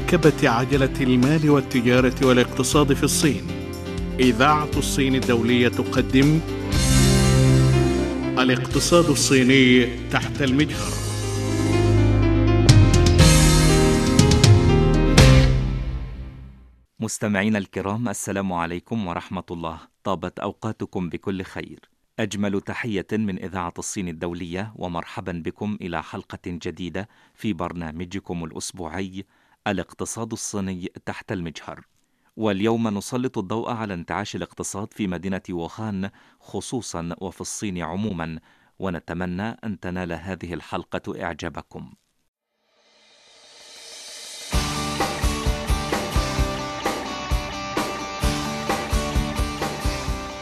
مواكبة عجلة المال والتجارة والاقتصاد في الصين. إذاعة الصين الدولية تقدم الاقتصاد الصيني تحت المجهر. مستمعينا الكرام السلام عليكم ورحمة الله. طابت أوقاتكم بكل خير. أجمل تحية من إذاعة الصين الدولية ومرحبا بكم إلى حلقة جديدة في برنامجكم الأسبوعي الاقتصاد الصيني تحت المجهر. واليوم نسلط الضوء على انتعاش الاقتصاد في مدينة ووخان خصوصا وفي الصين عموما ونتمنى أن تنال هذه الحلقة إعجابكم.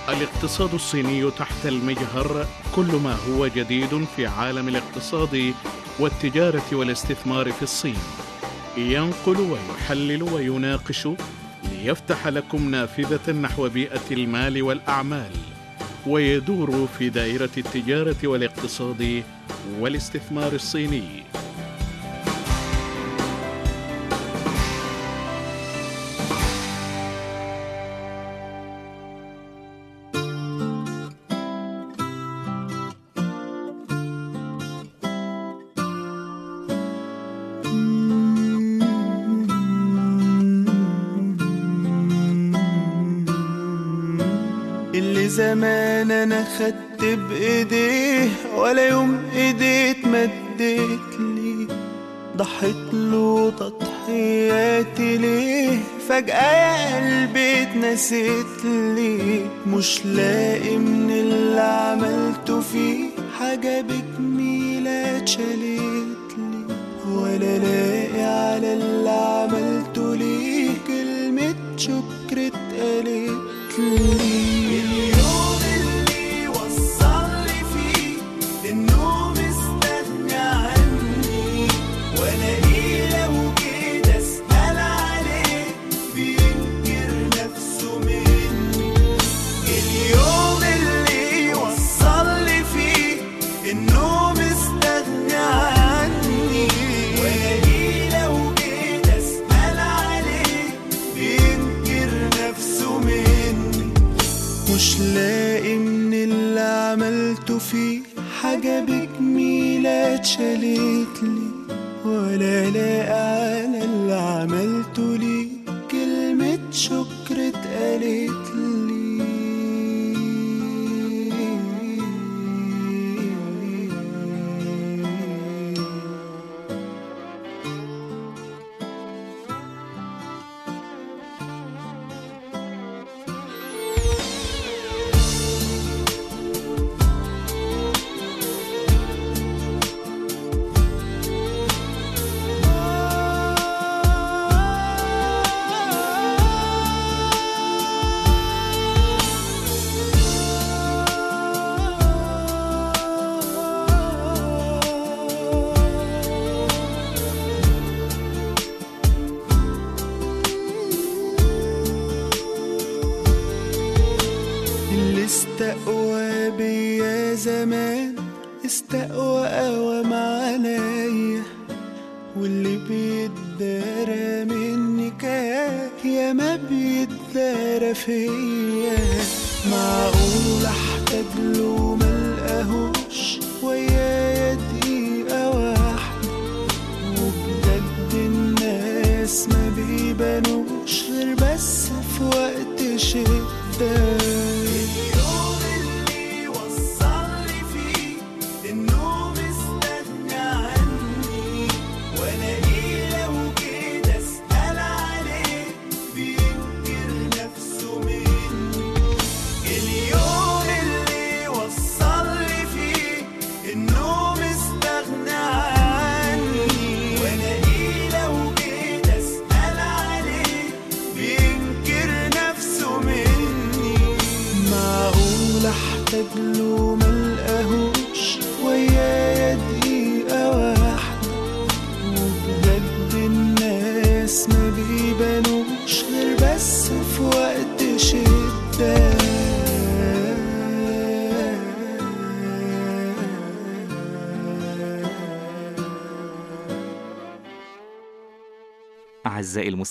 الاقتصاد الصيني تحت المجهر كل ما هو جديد في عالم الاقتصاد والتجارة والاستثمار في الصين ينقل ويحلل ويناقش ليفتح لكم نافذة نحو بيئة المال والأعمال ويدور في دائرة التجارة والاقتصاد والاستثمار الصيني. أنا خدت بإيديه ولا يوم ايديه اتمدت لي ضحيت له تضحياتي ليه فجأة يا قلبي اتنسيت لي مش لاقي من اللي عملته فيه حاجة بجميلة اتشالت لي ولا لاقي على اللي عملته ليه كلمة شكر اتقالت لي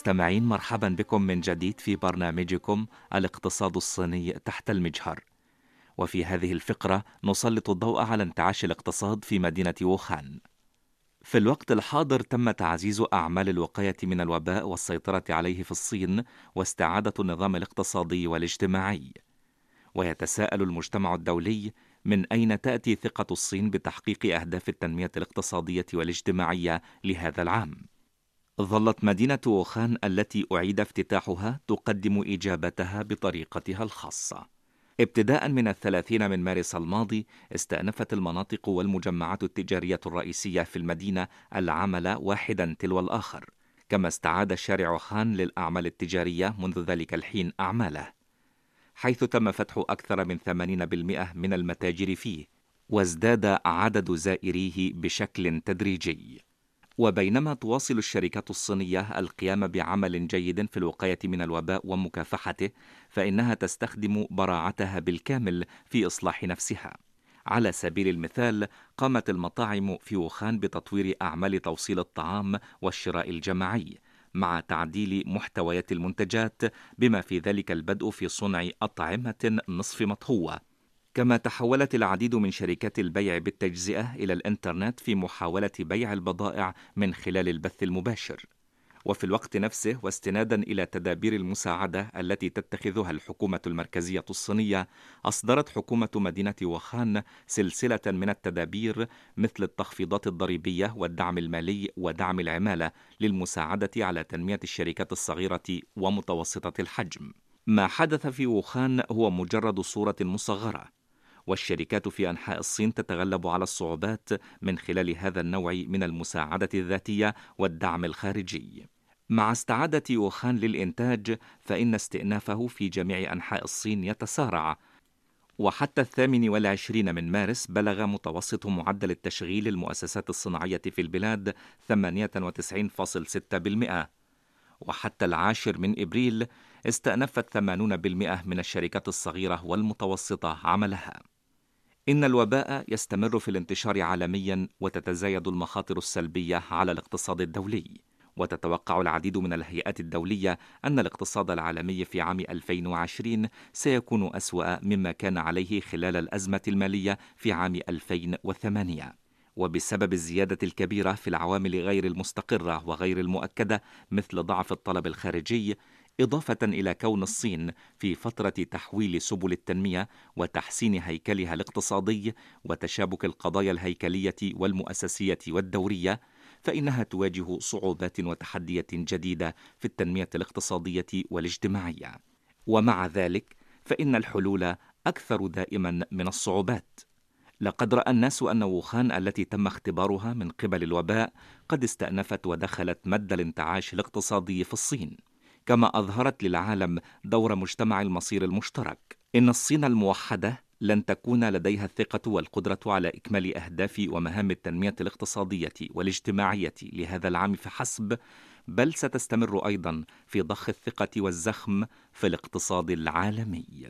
المستمعين مرحبا بكم من جديد في برنامجكم الاقتصاد الصيني تحت المجهر. وفي هذه الفقرة نسلط الضوء على انتعاش الاقتصاد في مدينة ووخان. في الوقت الحاضر تم تعزيز أعمال الوقاية من الوباء والسيطرة عليه في الصين واستعادة النظام الاقتصادي والاجتماعي. ويتساءل المجتمع الدولي من أين تأتي ثقة الصين بتحقيق أهداف التنمية الاقتصادية والاجتماعية لهذا العام؟ ظلت مدينة ووخان التي أعيد افتتاحها تقدم إجابتها بطريقتها الخاصة. ابتداء من الثلاثين من مارس الماضي استأنفت المناطق والمجمعات التجارية الرئيسية في المدينة العمل واحدا تلو الآخر، كما استعاد شارع وخان للأعمال التجارية منذ ذلك الحين أعماله، حيث تم فتح أكثر من 80% من المتاجر فيه، وازداد عدد زائريه بشكل تدريجي. وبينما تواصل الشركات الصينية القيام بعمل جيد في الوقاية من الوباء ومكافحته، فإنها تستخدم براعتها بالكامل في إصلاح نفسها. على سبيل المثال، قامت المطاعم في ووخان بتطوير أعمال توصيل الطعام والشراء الجماعي، مع تعديل محتويات المنتجات بما في ذلك البدء في صنع أطعمة نصف مطهوة كما تحولت العديد من شركات البيع بالتجزئة إلى الإنترنت في محاولة بيع البضائع من خلال البث المباشر. وفي الوقت نفسه واستنادا إلى تدابير المساعدة التي تتخذها الحكومة المركزية الصينية، أصدرت حكومة مدينة وخان سلسلة من التدابير مثل التخفيضات الضريبية والدعم المالي ودعم العمالة للمساعدة على تنمية الشركات الصغيرة ومتوسطة الحجم. ما حدث في ووخان هو مجرد صورة مصغرة والشركات في أنحاء الصين تتغلب على الصعوبات من خلال هذا النوع من المساعدة الذاتية والدعم الخارجي. مع استعادة ووخان للإنتاج فإن استئنافه في جميع أنحاء الصين يتسارع. وحتى الثامن والعشرين من مارس بلغ متوسط معدل التشغيل المؤسسات الصناعية في البلاد 98.6% وحتى العاشر من إبريل استأنفت 80% من الشركات الصغيرة والمتوسطة عملها. إن الوباء يستمر في الانتشار عالميا وتتزايد المخاطر السلبية على الاقتصاد الدولي. وتتوقع العديد من الهيئات الدولية أن الاقتصاد العالمي في عام 2020 سيكون أسوأ مما كان عليه خلال الأزمة المالية في عام 2008 وبسبب الزيادة الكبيرة في العوامل غير المستقرة وغير المؤكدة مثل ضعف الطلب الخارجي إضافة إلى كون الصين في فترة تحويل سبل التنمية وتحسين هيكلها الاقتصادي وتشابك القضايا الهيكلية والمؤسسية والدورية فإنها تواجه صعوبات وتحديات جديدة في التنمية الاقتصادية والاجتماعية. ومع ذلك فإن الحلول أكثر دائما من الصعوبات. لقد رأى الناس أن ووخان التي تم اختبارها من قبل الوباء قد استأنفت ودخلت مد الانتعاش الاقتصادي في الصين. كما أظهرت للعالم دور مجتمع المصير المشترك. إن الصين الموحدة لن تكون لديها الثقة والقدرة على إكمال أهداف ومهام التنمية الاقتصادية والاجتماعية لهذا العام فحسب بل ستستمر أيضا في ضخ الثقة والزخم في الاقتصاد العالمي.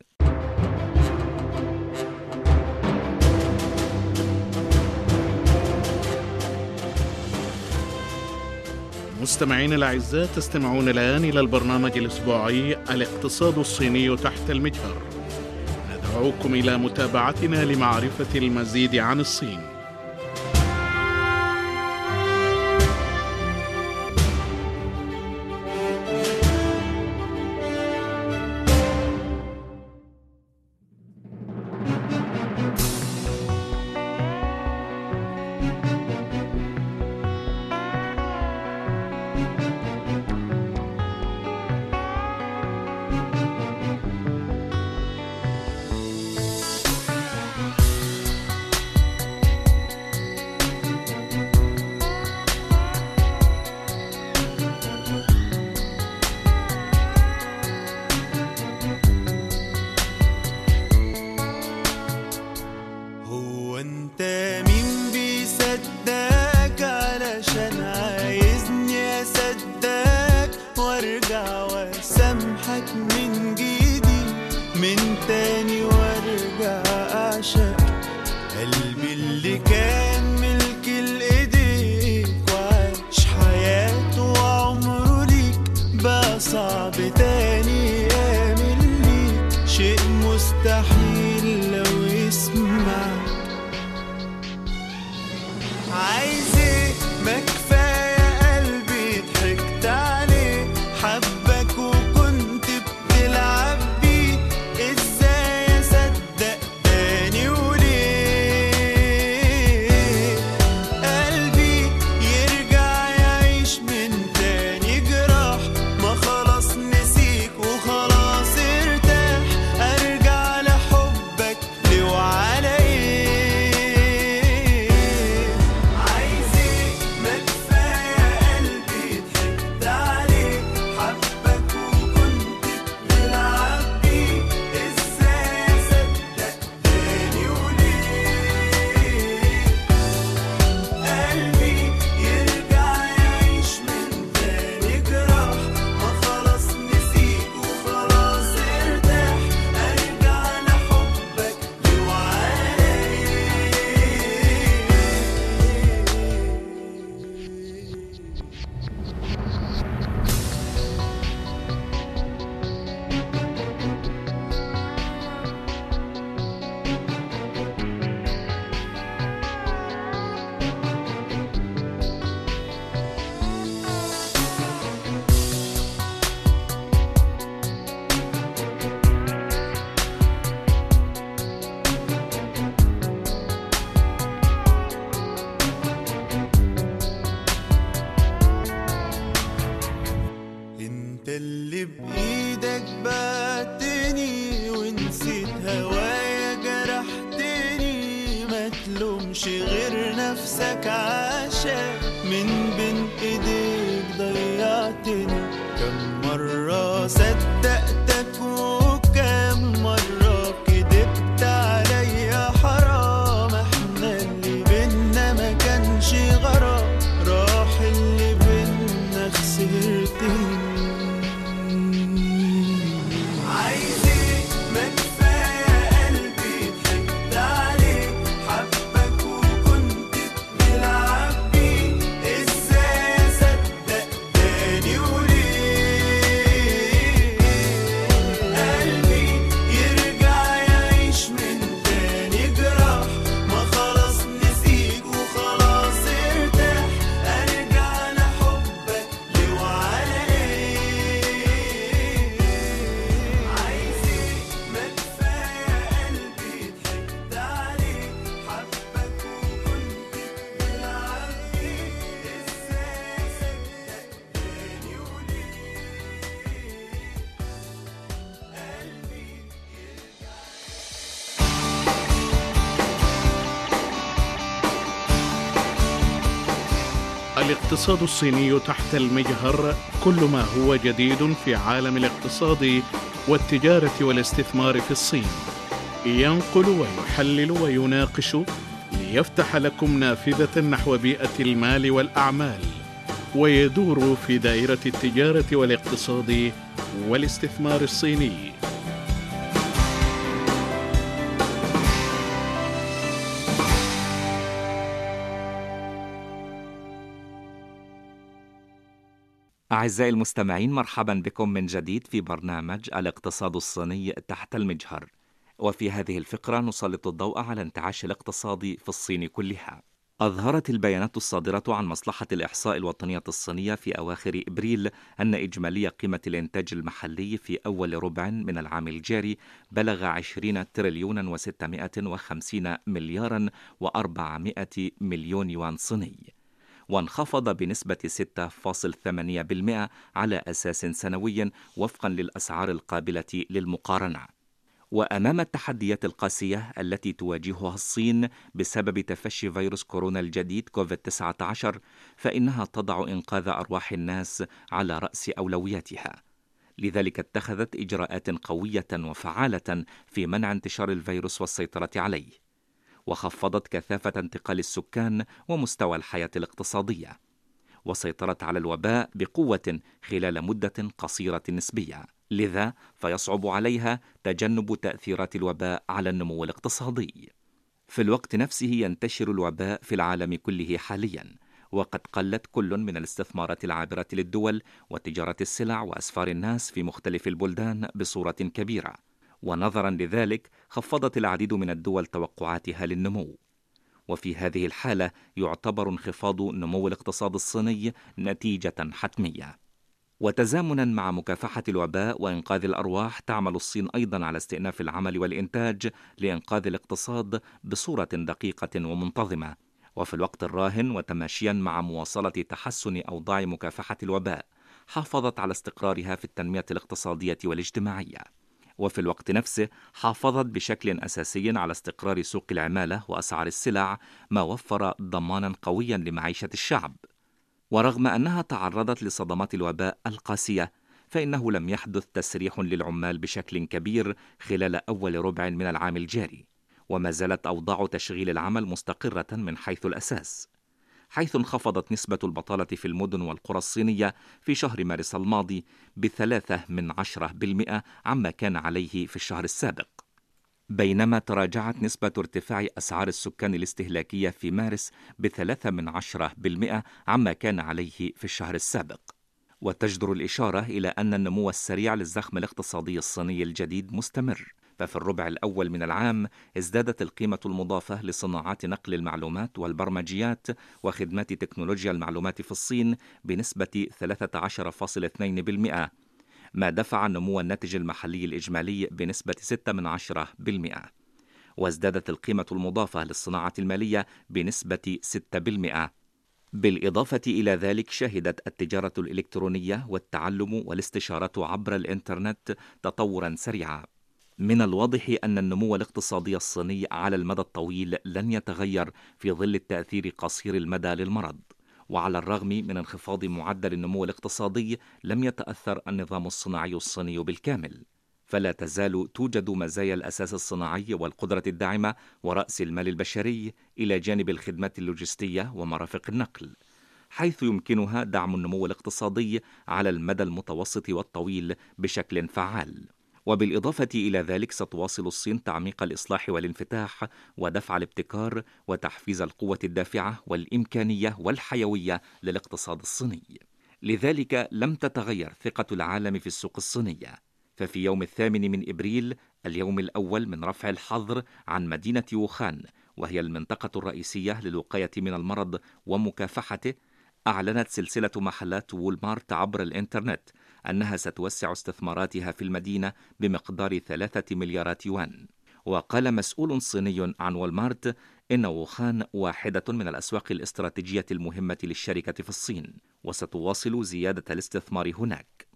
مستمعين الأعزاء تستمعون الآن إلى البرنامج الأسبوعي الاقتصاد الصيني تحت المجهر. ندعوكم إلى متابعتنا لمعرفة المزيد عن الصين. واسامحك من جديد من تاني وارجع أعشق قلبي اللي كان إيديك ضيعتني كم مرة صدقتك الاقتصاد الصيني تحت المجهر كل ما هو جديد في عالم الاقتصاد والتجارة والاستثمار في الصين. ينقل ويحلل ويناقش ليفتح لكم نافذة نحو بيئة المال والأعمال ويدور في دائرة التجارة والاقتصاد والاستثمار الصيني. أعزائي المستمعين مرحبا بكم من جديد في برنامج الاقتصاد الصيني تحت المجهر. وفي هذه الفقرة نسلط الضوء على انتعاش الاقتصاد في الصين كلها. أظهرت البيانات الصادرة عن مصلحة الإحصاء الوطنية الصينية في أواخر إبريل أن إجمالي قيمة الإنتاج المحلي في أول ربع من العام الجاري بلغ 20 تريليون و650 مليارا و400 مليون يوان صيني. وانخفض بنسبة 6.8% على أساس سنوي وفقا للأسعار القابلة للمقارنة. وأمام التحديات القاسية التي تواجهها الصين بسبب تفشي فيروس كورونا الجديد كوفيد-19 فإنها تضع إنقاذ أرواح الناس على رأس أولوياتها. لذلك اتخذت إجراءات قوية وفعالة في منع انتشار الفيروس والسيطرة عليه. وخفضت كثافة انتقال السكان ومستوى الحياة الاقتصادية، وسيطرت على الوباء بقوة خلال مدة قصيرة نسبية، لذا فيصعب عليها تجنب تأثيرات الوباء على النمو الاقتصادي. في الوقت نفسه ينتشر الوباء في العالم كله حاليا، وقد قلت كل من الاستثمارات العابرة للدول وتجارة السلع وأسفار الناس في مختلف البلدان بصورة كبيرة. ونظرا لذلك خفضت العديد من الدول توقعاتها للنمو. وفي هذه الحالة يعتبر انخفاض نمو الاقتصاد الصيني نتيجة حتمية. وتزامنا مع مكافحة الوباء وإنقاذ الأرواح تعمل الصين أيضا على استئناف العمل والإنتاج لإنقاذ الاقتصاد بصورة دقيقة ومنتظمة. وفي الوقت الراهن وتماشيا مع مواصلة تحسن أوضاع مكافحة الوباء حافظت على استقرارها في التنمية الاقتصادية والاجتماعية. وفي الوقت نفسه حافظت بشكل أساسي على استقرار سوق العمالة وأسعار السلع ما وفر ضمانا قويا لمعيشة الشعب. ورغم أنها تعرضت لصدمات الوباء القاسية فإنه لم يحدث تسريح للعمال بشكل كبير خلال أول ربع من العام الجاري وما زالت أوضاع تشغيل العمل مستقرة من حيث الأساس. حيث انخفضت نسبة البطالة في المدن والقرى الصينية في شهر مارس الماضي بثلاثة من عشرة بالمئة عما كان عليه في الشهر السابق. بينما تراجعت نسبة ارتفاع أسعار السكان الاستهلاكية في مارس بثلاثة من عشرة بالمئة عما كان عليه في الشهر السابق. وتجدر الإشارة إلى أن النمو السريع للزخم الاقتصادي الصيني الجديد مستمر. ففي الربع الأول من العام ازدادت القيمة المضافة لصناعات نقل المعلومات والبرمجيات وخدمات تكنولوجيا المعلومات في الصين بنسبة 13.2% ما دفع نمو الناتج المحلي الإجمالي بنسبة 6 من عشرة بالمئة. وازدادت القيمة المضافة للصناعة المالية بنسبة 6% بالإضافة إلى ذلك شهدت التجارة الإلكترونية والتعلم والاستشارات عبر الإنترنت تطورا سريعا. من الواضح أن النمو الاقتصادي الصيني على المدى الطويل لن يتغير في ظل التأثير قصير المدى للمرض. وعلى الرغم من انخفاض معدل النمو الاقتصادي لم يتأثر النظام الصناعي الصيني بالكامل. فلا تزال توجد مزايا الأساس الصناعي والقدرة الداعمة ورأس المال البشري إلى جانب الخدمات اللوجستية ومرافق النقل حيث يمكنها دعم النمو الاقتصادي على المدى المتوسط والطويل بشكل فعال. وبالإضافة إلى ذلك ستواصل الصين تعميق الإصلاح والانفتاح ودفع الابتكار وتحفيز القوة الدافعة والإمكانية والحيوية للاقتصاد الصيني. لذلك لم تتغير ثقة العالم في السوق الصينية. ففي يوم الثامن من إبريل اليوم الأول من رفع الحظر عن مدينة ووخان وهي المنطقة الرئيسية للوقاية من المرض ومكافحته أعلنت سلسلة محلات وولمارت عبر الإنترنت أنها ستوسع استثماراتها في المدينة بمقدار ثلاثة مليارات يوان. وقال مسؤول صيني عن والمارت إن ووخان واحدة من الأسواق الاستراتيجية المهمة للشركة في الصين وستواصل زيادة الاستثمار هناك.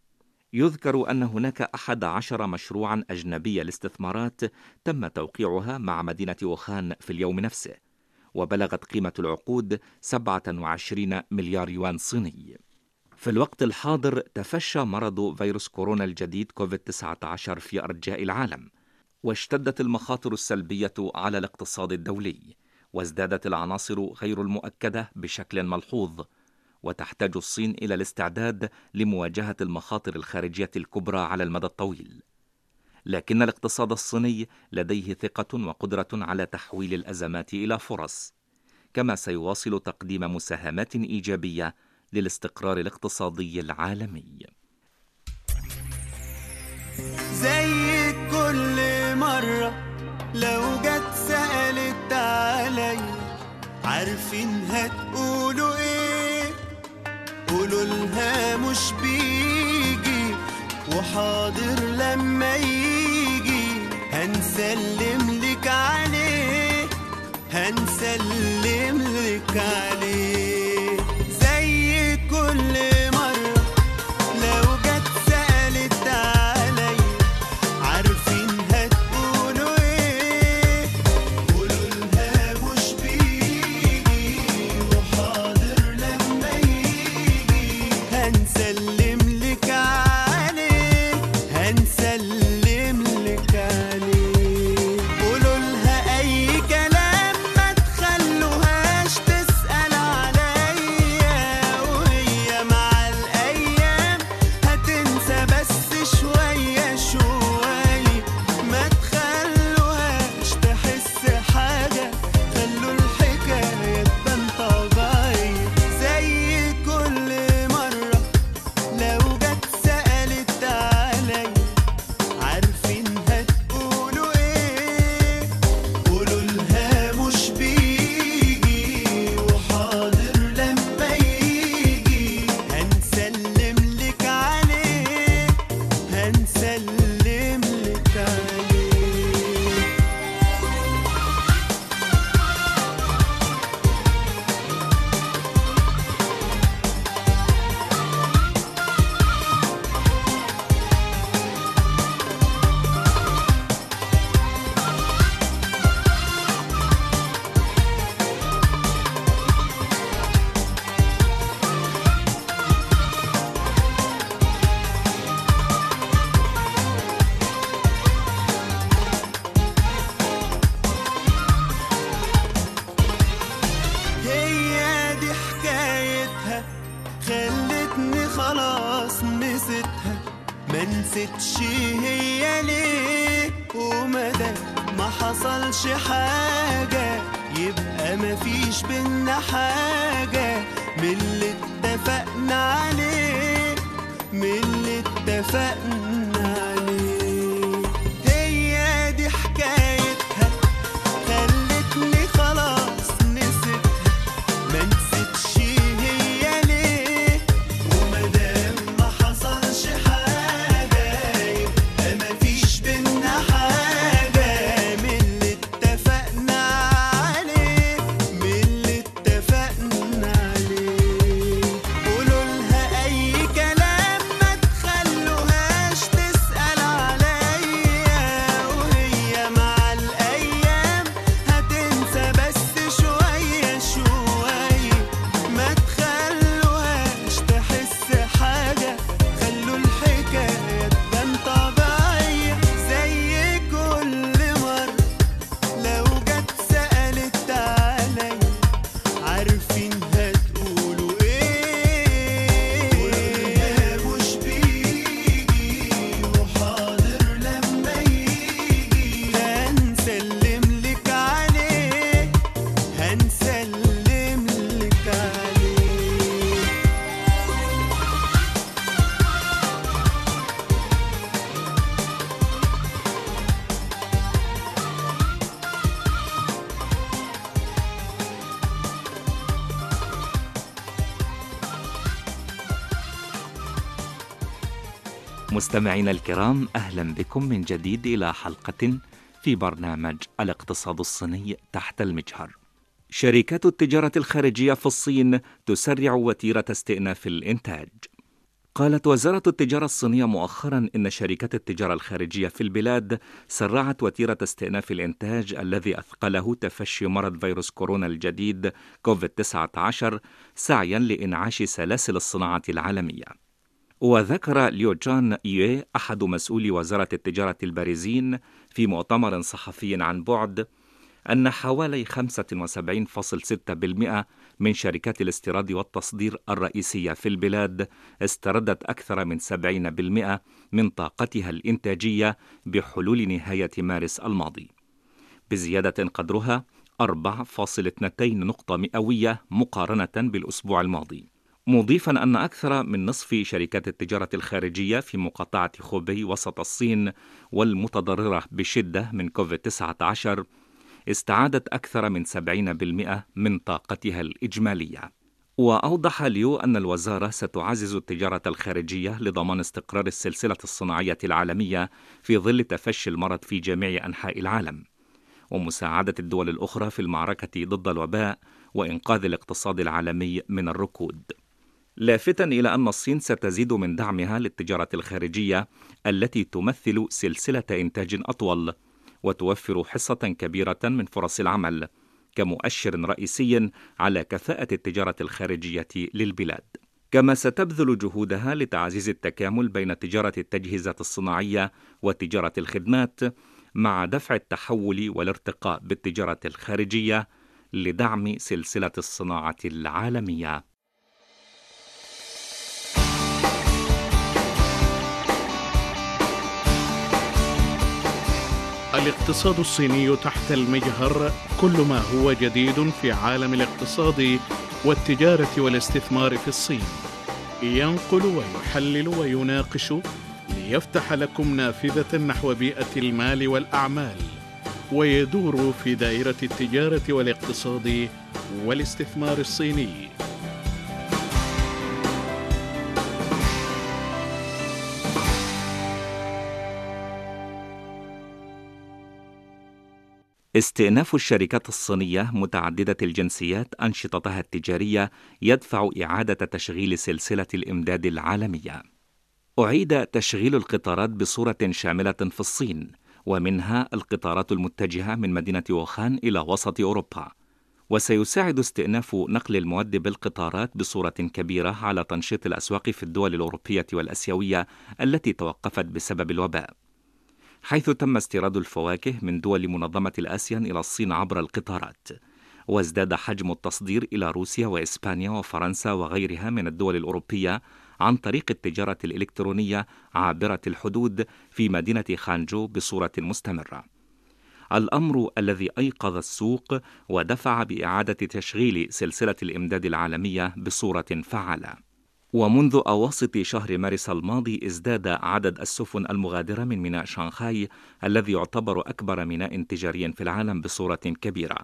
يذكر أن هناك أحد عشر مشروعا أجنبي لاستثمارات تم توقيعها مع مدينة ووخان في اليوم نفسه وبلغت قيمة العقود 27 مليار يوان صيني. في الوقت الحاضر تفشى مرض فيروس كورونا الجديد كوفيد-19 في أرجاء العالم واشتدت المخاطر السلبية على الاقتصاد الدولي وازدادت العناصر غير المؤكدة بشكل ملحوظ وتحتاج الصين إلى الاستعداد لمواجهة المخاطر الخارجية الكبرى على المدى الطويل. لكن الاقتصاد الصيني لديه ثقة وقدرة على تحويل الأزمات إلى فرص كما سيواصل تقديم مساهمات إيجابية للاستقرار الاقتصادي العالمي. زي كل مرة لو جت سألت عليا عارفين هتقولوا إيه؟ قولوا لها مش بيجي وحاضر لما يجي. هنسلم لك عليه هنسلم لك عليه. مستمعينا الكرام أهلا بكم من جديد إلى حلقة في برنامج الاقتصاد الصيني تحت المجهر. شركات التجارة الخارجية في الصين تسرع وتيرة استئناف الإنتاج. قالت وزارة التجارة الصينية مؤخرا إن شركات التجارة الخارجية في البلاد سرعت وتيرة استئناف الإنتاج الذي أثقله تفشي مرض فيروس كورونا الجديد كوفيد 19 سعيا لإنعاش سلاسل الصناعة العالمية. وذكر ليو جان يوي أحد مسؤولي وزارة التجارة البارزين في مؤتمر صحفي عن بعد أن حوالي 75.6% من شركات الاستيراد والتصدير الرئيسية في البلاد استردت أكثر من 70% من طاقتها الإنتاجية بحلول نهاية مارس الماضي. بزيادة قدرها 4.2 نقطة مئوية مقارنة بالأسبوع الماضي. مضيفا أن أكثر من نصف شركات التجارة الخارجية في مقاطعة خوبي وسط الصين والمتضررة بشدة من كوفيد-19 استعادت أكثر من 70% من طاقتها الإجمالية. وأوضح ليو أن الوزارة ستعزز التجارة الخارجية لضمان استقرار السلسلة الصناعية العالمية في ظل تفشي المرض في جميع أنحاء العالم، ومساعدة الدول الأخرى في المعركة ضد الوباء وإنقاذ الاقتصاد العالمي من الركود. لافتا إلى أن الصين ستزيد من دعمها للتجارة الخارجية التي تمثل سلسلة إنتاج أطول وتوفر حصة كبيرة من فرص العمل كمؤشر رئيسي على كفاءة التجارة الخارجية للبلاد. كما ستبذل جهودها لتعزيز التكامل بين تجارة التجهيزات الصناعية وتجارة الخدمات مع دفع التحول والارتقاء بالتجارة الخارجية لدعم سلسلة الصناعة العالمية. الاقتصاد الصيني تحت المجهر كل ما هو جديد في عالم الاقتصاد والتجارة والاستثمار في الصين. ينقل ويحلل ويناقش ليفتح لكم نافذة نحو بيئة المال والأعمال ويدور في دائرة التجارة والاقتصاد والاستثمار الصيني. استئناف الشركات الصينية متعددة الجنسيات أنشطتها التجارية يدفع إعادة تشغيل سلسلة الإمداد العالمية. أعيد تشغيل القطارات بصورة شاملة في الصين، ومنها القطارات المتجهة من مدينة ووخان إلى وسط أوروبا. وسيساعد استئناف نقل المواد بالقطارات بصورة كبيرة على تنشيط الأسواق في الدول الأوروبية والأسيوية التي توقفت بسبب الوباء. حيث تم استيراد الفواكه من دول منظمة الآسيان إلى الصين عبر القطارات وازداد حجم التصدير إلى روسيا وإسبانيا وفرنسا وغيرها من الدول الأوروبية عن طريق التجارة الإلكترونية عابرة الحدود في مدينة خانجو بصورة مستمرة. الأمر الذي أيقظ السوق ودفع بإعادة تشغيل سلسلة الإمداد العالمية بصورة فعالة. ومنذ أواسط شهر مارس الماضي ازداد عدد السفن المغادرة من ميناء شانغهاي الذي يعتبر أكبر ميناء تجاري في العالم بصورة كبيرة.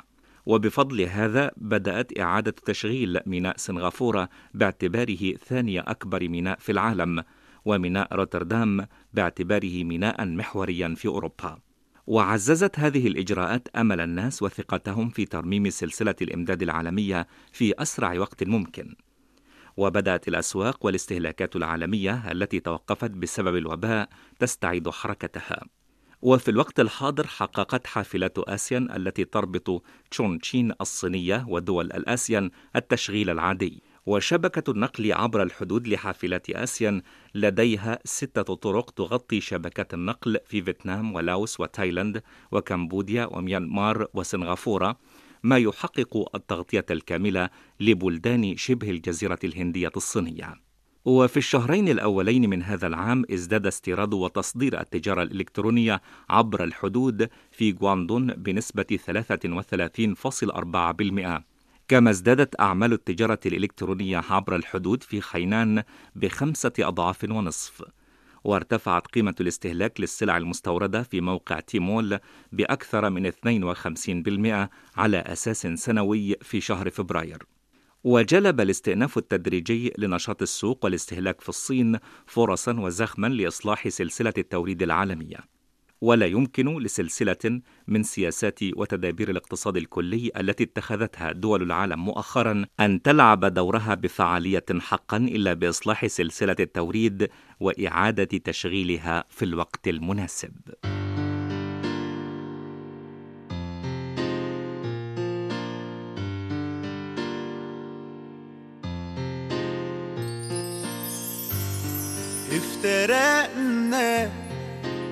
وبفضل هذا بدأت إعادة تشغيل ميناء سنغافورة باعتباره ثاني أكبر ميناء في العالم وميناء روتردام باعتباره ميناء محوريا في أوروبا وعززت هذه الإجراءات أمل الناس وثقتهم في ترميم سلسلة الإمداد العالمية في أسرع وقت ممكن وبدأت الأسواق والاستهلاكات العالمية التي توقفت بسبب الوباء تستعيد حركتها. وفي الوقت الحاضر حققت حافلات آسيان التي تربط تشونشين الصينية ودول الآسيان التشغيل العادي. وشبكة النقل عبر الحدود لحافلات آسيان لديها ستة طرق تغطي شبكات النقل في فيتنام ولاوس وتايلاند وكمبوديا وميانمار وسنغافورة. ما يحقق التغطية الكاملة لبلدان شبه الجزيرة الهندية الصينية. وفي الشهرين الأولين من هذا العام ازداد استيراد وتصدير التجارة الإلكترونية عبر الحدود في غواندون بنسبة 33.4% كما ازدادت أعمال التجارة الإلكترونية عبر الحدود في خينان بخمسة أضعاف ونصف. وارتفعت قيمة الاستهلاك للسلع المستوردة في موقع تيمول بأكثر من 52% على أساس سنوي في شهر فبراير. وجلب الاستئناف التدريجي لنشاط السوق والاستهلاك في الصين فرصا وزخما لإصلاح سلسلة التوريد العالمية. ولا يمكن لسلسلة من سياسات وتدابير الاقتصاد الكلي التي اتخذتها دول العالم مؤخرا أن تلعب دورها بفعالية حقا إلا بإصلاح سلسلة التوريد وإعادة تشغيلها في الوقت المناسب.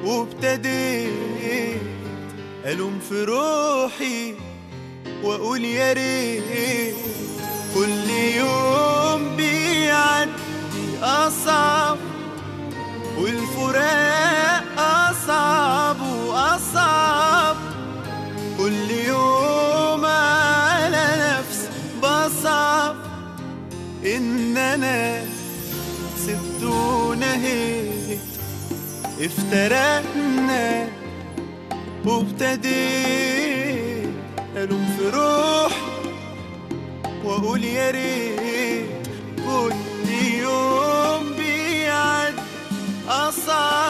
وابتديت ألوم في روحي وأقول يا ريت كل يوم بيعدي أصعب والفراق أصعب وأصعب. كل يوم على نفسي بصعب إن أنا افترقنا وابتديت ألوم في روحي وأقول يا ريت كل يوم بيعد أصعب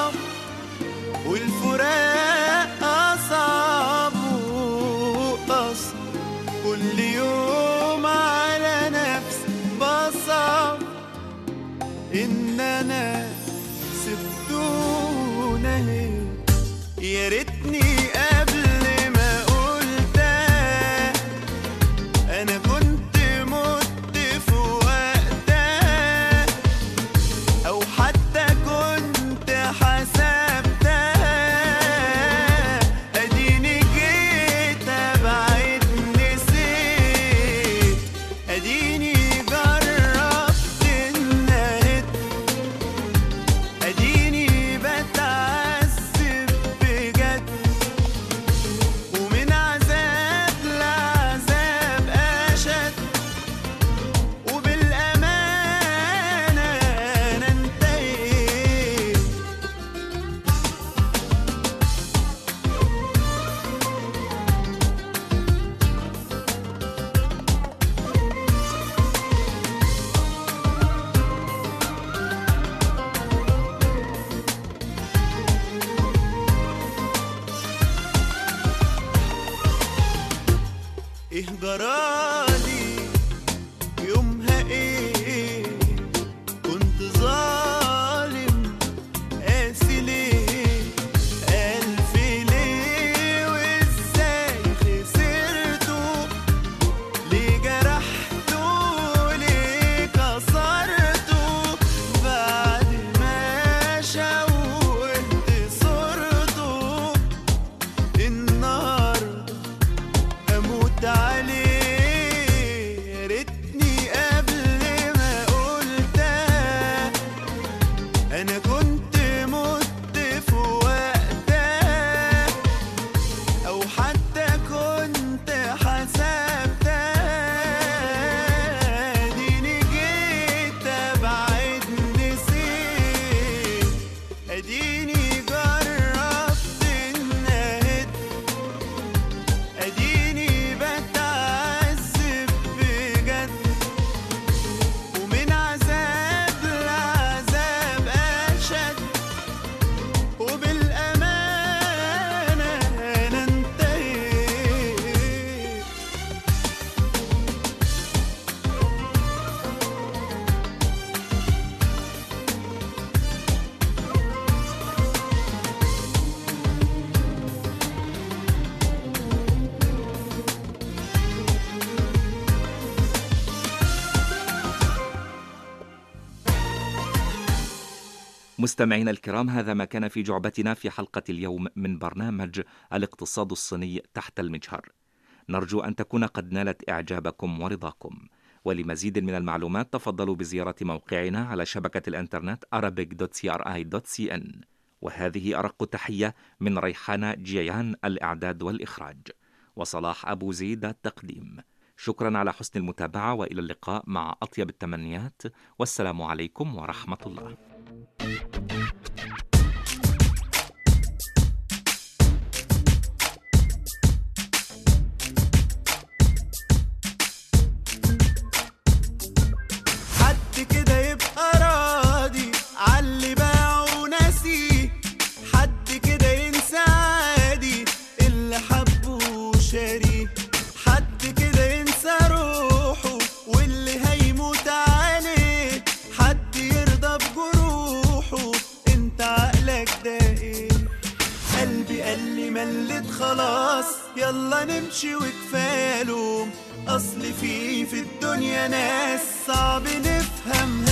مستمعينا الكرام هذا ما كان في جعبتنا في حلقة اليوم من برنامج الاقتصاد الصيني تحت المجهر. نرجو أن تكون قد نالت إعجابكم ورضاكم. ولمزيد من المعلومات تفضلوا بزيارة موقعنا على شبكة الإنترنت arabic.cri.cn وهذه أرق تحية من ريحانة جيان الإعداد والإخراج. وصلاح أبو زيد التقديم. شكرا على حسن المتابعة وإلى اللقاء مع أطيب التمنيات. والسلام عليكم ورحمة الله. حد كده يبقى راضي عاللي باعه وناسيه. نمشي وكفاله. أصل في في الدنيا ناس صعب نفهمها